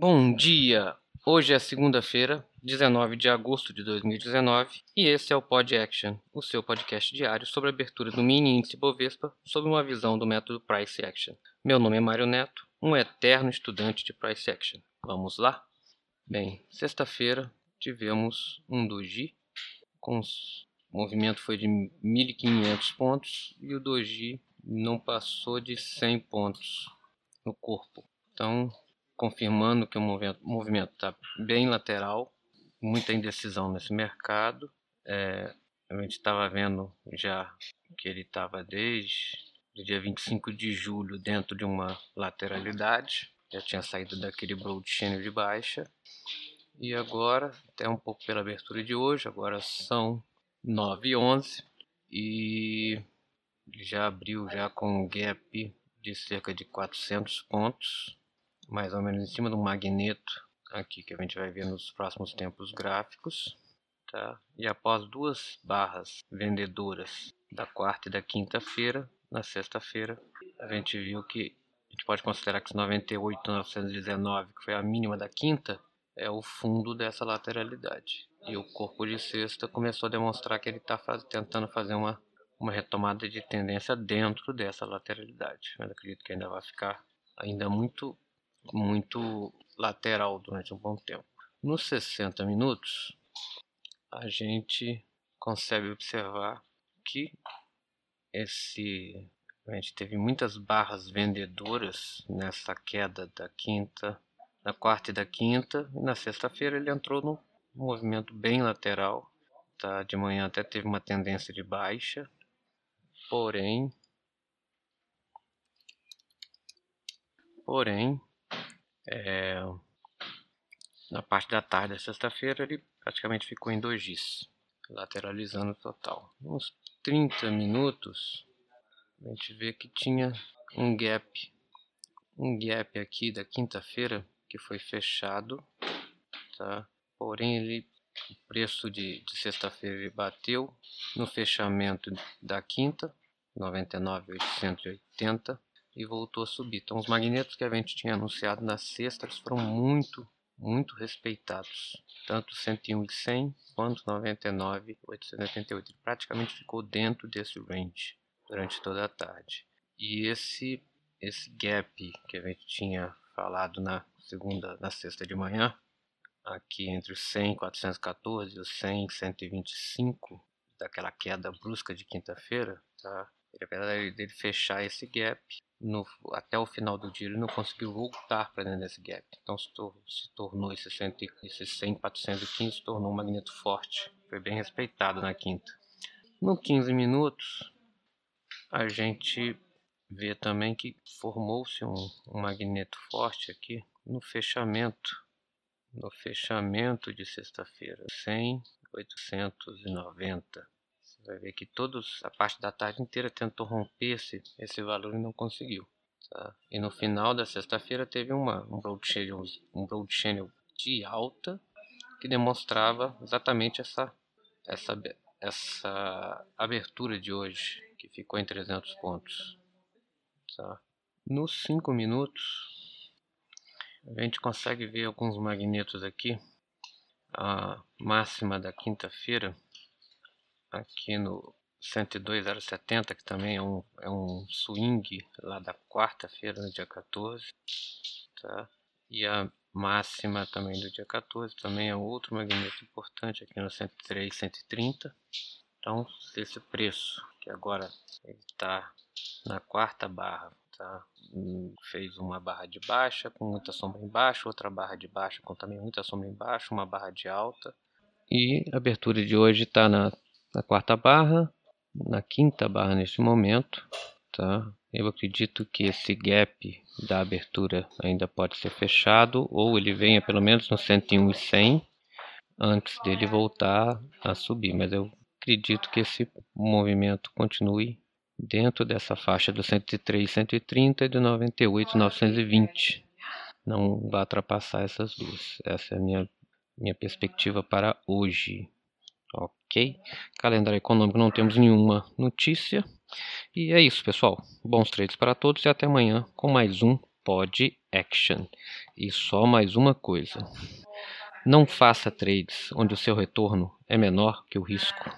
Bom dia! Hoje é segunda-feira, 19 de agosto de 2019, e esse é o Pod Action, o seu podcast diário sobre a abertura do mini índice Bovespa sob uma visão do método Price Action. Meu nome é Mário Neto, um eterno estudante de Price Action. Vamos lá? Bem, sexta-feira tivemos um doji, com os... o movimento foi de 1.500 pontos e o doji não passou de 100 pontos no corpo. Então, confirmando que o movimento está bem lateral, muita indecisão nesse mercado. É, a gente estava vendo já que ele estava desde o dia 25 de julho dentro de uma lateralidade, já tinha saído daquele broad channel de baixa. E agora, até um pouco pela abertura de hoje, agora são 9 e 11 e já abriu já com um gap de cerca de 400 pontos mais ou menos em cima do magneto aqui que a gente vai ver nos próximos tempos gráficos. Tá? E após duas barras vendedoras da quarta e da quinta-feira, na sexta-feira, a gente viu que a gente pode considerar que 98,919, que foi a mínima da quinta, é o fundo dessa lateralidade. E o corpo de sexta começou a demonstrar que ele está faz, tentando fazer uma, uma retomada de tendência dentro dessa lateralidade. Mas acredito que ainda vai ficar ainda muito muito lateral durante um bom tempo. Nos 60 minutos, a gente consegue observar que esse a gente teve muitas barras vendedoras nessa queda da quinta, da quarta e da quinta, e na sexta-feira ele entrou num movimento bem lateral, tá? De manhã até teve uma tendência de baixa, porém porém é, na parte da tarde da sexta-feira ele praticamente ficou em dojis, lateralizando total. Uns 30 minutos a gente vê que tinha um gap, um gap aqui da quinta-feira que foi fechado, tá? Porém ele o preço de, de sexta-feira bateu no fechamento da quinta, 99,880 e voltou a subir. Então, os magnetos que a gente tinha anunciado na sexta foram muito, muito respeitados. Tanto 101 e 100 quanto 99 e 888. Ele praticamente ficou dentro desse range durante toda a tarde. E esse, esse gap que a gente tinha falado na segunda, na sexta de manhã, aqui entre os 100 e 414 e os 100 e 125, daquela queda brusca de quinta-feira, tá? apesar dele fechar esse gap, no, até o final do dia ele não conseguiu voltar para dentro desse gap. Então se, tor se tornou esse, 100, esse 100 415 se tornou um magneto forte. Foi bem respeitado na quinta. No 15 minutos a gente vê também que formou-se um, um magneto forte aqui no fechamento. No fechamento de sexta-feira, 100 890 vai ver que todos, a parte da tarde inteira tentou romper esse, esse valor e não conseguiu. Tá? E no final da sexta-feira teve uma, um, broad channel, um broad channel de alta que demonstrava exatamente essa, essa, essa abertura de hoje, que ficou em 300 pontos. Tá? Nos 5 minutos, a gente consegue ver alguns magnetos aqui. A máxima da quinta-feira aqui no 102070, que também é um, é um swing lá da quarta-feira, no dia 14, tá? E a máxima também do dia 14, também é outro magneto importante aqui no 103, 130. Então, esse preço, que agora está na quarta barra, tá? fez uma barra de baixa com muita sombra embaixo, outra barra de baixa com também muita sombra embaixo, uma barra de alta. E a abertura de hoje está na na quarta barra, na quinta barra neste momento, tá? Eu acredito que esse gap da abertura ainda pode ser fechado ou ele venha pelo menos no 101 e 100 antes dele voltar a subir, mas eu acredito que esse movimento continue dentro dessa faixa do 103 130 e do 98 920. Não vai ultrapassar essas duas. Essa é a minha minha perspectiva para hoje. Ok. Calendário econômico não temos nenhuma notícia. E é isso, pessoal. Bons trades para todos e até amanhã com mais um Pod Action. E só mais uma coisa: não faça trades onde o seu retorno é menor que o risco.